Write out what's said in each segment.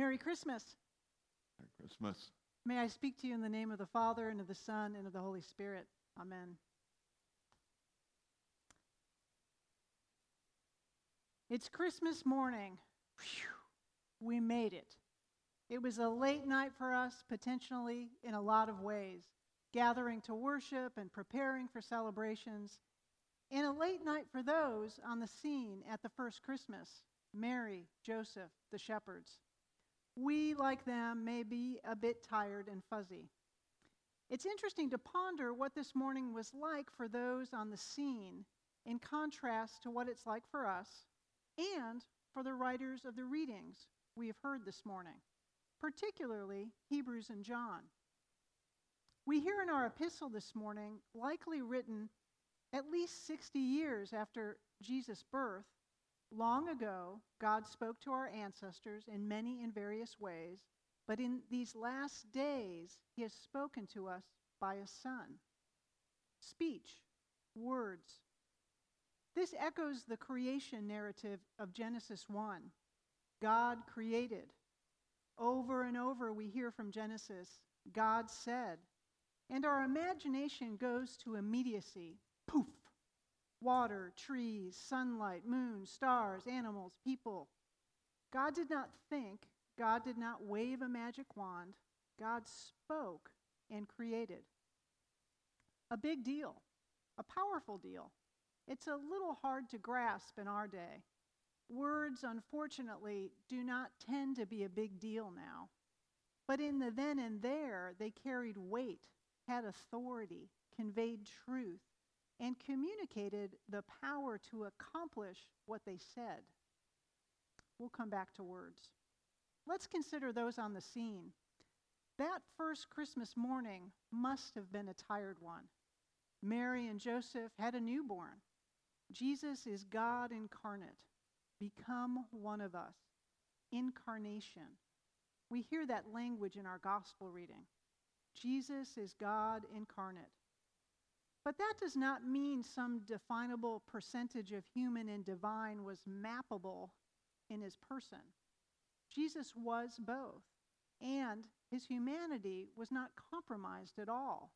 Merry Christmas. Merry Christmas. May I speak to you in the name of the Father, and of the Son, and of the Holy Spirit. Amen. It's Christmas morning. Phew, we made it. It was a late night for us, potentially in a lot of ways, gathering to worship and preparing for celebrations, and a late night for those on the scene at the first Christmas Mary, Joseph, the shepherds. We, like them, may be a bit tired and fuzzy. It's interesting to ponder what this morning was like for those on the scene in contrast to what it's like for us and for the writers of the readings we have heard this morning, particularly Hebrews and John. We hear in our epistle this morning, likely written at least 60 years after Jesus' birth, long ago, God spoke to our ancestors in many and various ways, but in these last days, He has spoken to us by a Son. Speech, words. This echoes the creation narrative of Genesis 1. God created. Over and over, we hear from Genesis, God said. And our imagination goes to immediacy. Poof! Water, trees, sunlight, moon, stars, animals, people. God did not think, God did not wave a magic wand. God spoke and created. A big deal, a powerful deal. It's a little hard to grasp in our day. Words, unfortunately, do not tend to be a big deal now. But in the then and there, they carried weight, had authority, conveyed truth, and communicated the power to accomplish what they said. We'll come back to words. Let's consider those on the scene. That first Christmas morning must have been a tired one. Mary and Joseph had a newborn. Jesus is God incarnate, become one of us. Incarnation. We hear that language in our gospel reading. Jesus is God incarnate. But that does not mean some definable percentage of human and divine was mappable in his person. Jesus was both, and his humanity was not compromised at all.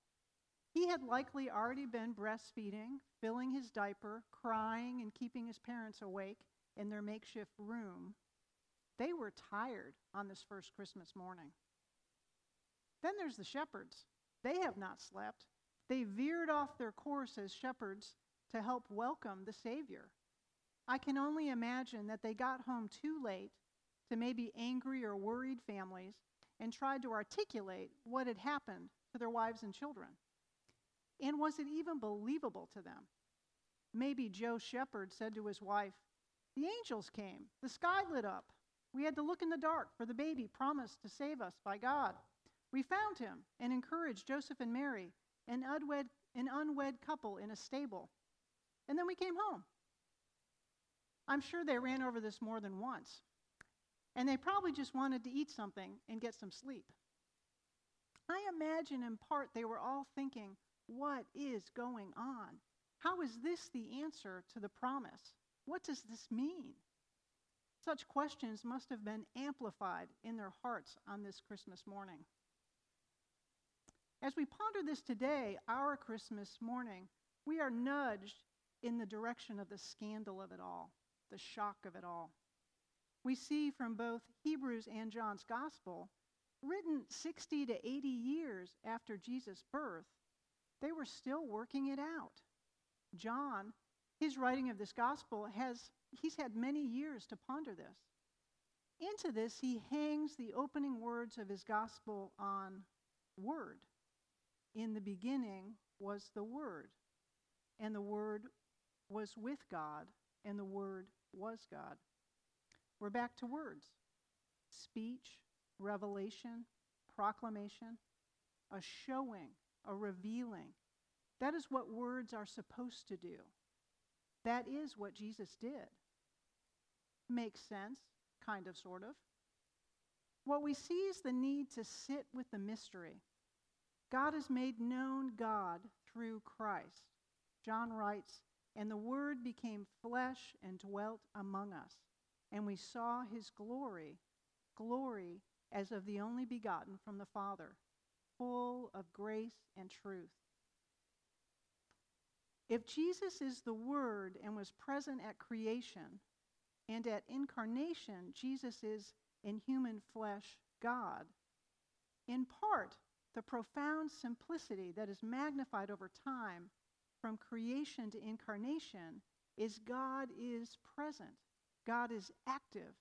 He had likely already been breastfeeding, filling his diaper, crying, and keeping his parents awake in their makeshift room. They were tired on this first Christmas morning. Then there's the shepherds. They have not slept. They veered off their course as shepherds to help welcome the Savior. I can only imagine that they got home too late to maybe angry or worried families and tried to articulate what had happened to their wives and children. And was it even believable to them? Maybe Joe Shepherd said to his wife, The angels came, the sky lit up. We had to look in the dark for the baby promised to save us by God. We found him and encouraged Joseph and Mary, an unwed, an unwed couple in a stable. And then we came home. I'm sure they ran over this more than once. And they probably just wanted to eat something and get some sleep. I imagine in part they were all thinking, what is going on? How is this the answer to the promise? What does this mean? Such questions must have been amplified in their hearts on this Christmas morning. As we ponder this today, our Christmas morning, we are nudged in the direction of the scandal of it all the shock of it all. We see from both Hebrews and John's gospel, written 60 to 80 years after Jesus' birth, they were still working it out. John, his writing of this gospel, has he's had many years to ponder this. Into this, he hangs the opening words of his gospel on word. In the beginning was the Word, and the Word was with God, and the Word was God. We're back to words speech, revelation, proclamation, a showing, a revealing. That is what words are supposed to do. That is what Jesus did. Makes sense, kind of, sort of. What we see is the need to sit with the mystery. God has made known God through Christ. John writes, and the Word became flesh and dwelt among us, and we saw his glory, glory as of the only begotten from the Father, full of grace and truth. If Jesus is the Word and was present at creation, and at incarnation, Jesus is in human flesh God. In part, the profound simplicity that is magnified over time from creation to incarnation is God is present. God is active,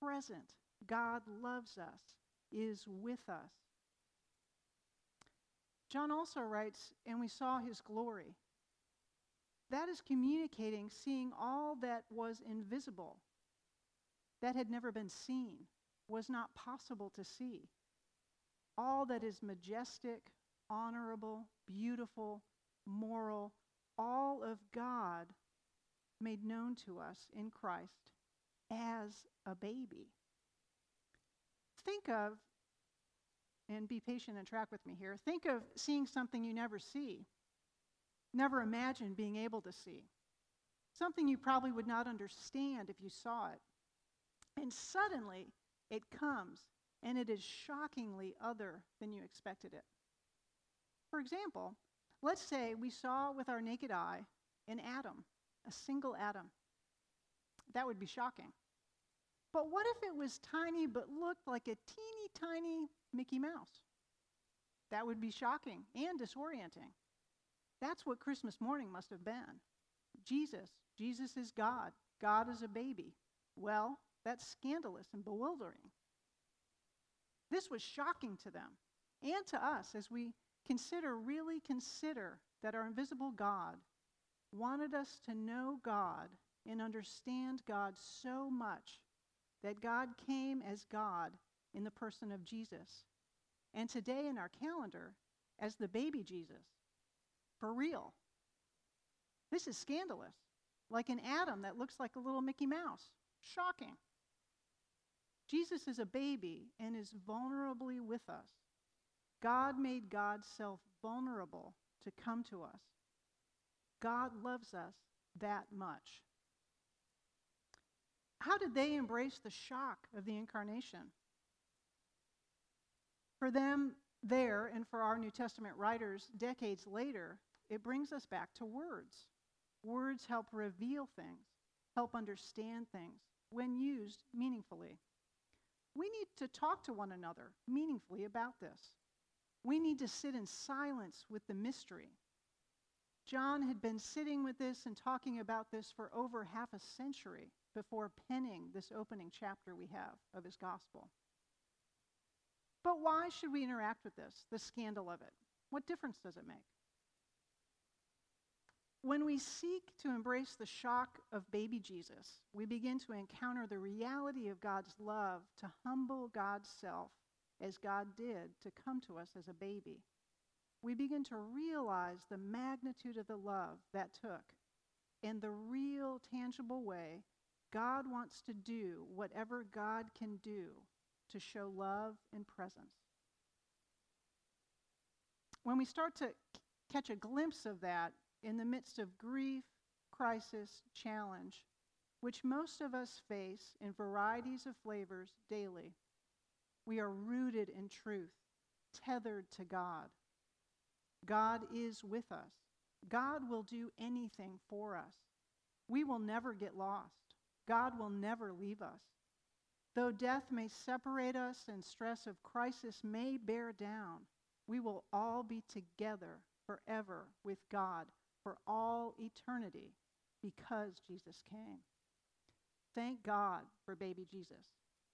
present. God loves us, is with us. John also writes, and we saw his glory. That is communicating seeing all that was invisible, that had never been seen, was not possible to see. All that is majestic, honorable, beautiful, moral, all of God made known to us in Christ as a baby. Think of, and be patient and track with me here, think of seeing something you never see, never imagined being able to see, something you probably would not understand if you saw it. And suddenly it comes, and it is shockingly other than you expected it. For example, let's say we saw with our naked eye an atom a single atom. That would be shocking. But what if it was tiny but looked like a teeny tiny Mickey Mouse? That would be shocking and disorienting. That's what Christmas morning must have been. Jesus, Jesus is God. God is a baby. Well, that's scandalous and bewildering. This was shocking to them and to us as we consider, really consider, that our invisible God wanted us to know God and understand God so much that God came as God in the person of Jesus. And today in our calendar, as the baby Jesus. For real. This is scandalous. Like an atom that looks like a little Mickey Mouse. Shocking. Jesus is a baby and is vulnerably with us. God made God's self vulnerable to come to us. God loves us that much. How did they embrace the shock of the incarnation? For them, there, and for our New Testament writers decades later, it brings us back to words. Words help reveal things, help understand things when used meaningfully. We need to talk to one another meaningfully about this. We need to sit in silence with the mystery John had been sitting with this and talking about this for over half a century before penning this opening chapter we have of his gospel. But why should we interact with this, the scandal of it? What difference does it make? When we seek to embrace the shock of baby Jesus, we begin to encounter the reality of God's love to humble God's self as God did to come to us as a baby we begin to realize the magnitude of the love that took in the real, tangible way God wants to do whatever God can do to show love and presence. When we start to catch a glimpse of that in the midst of grief, crisis, challenge, which most of us face in varieties of flavors daily, we are rooted in truth, tethered to God God is with us. God will do anything for us. We will never get lost. God will never leave us. Though death may separate us and stress of crisis may bear down, we will all be together forever with God for all eternity because Jesus came. Thank God for baby Jesus.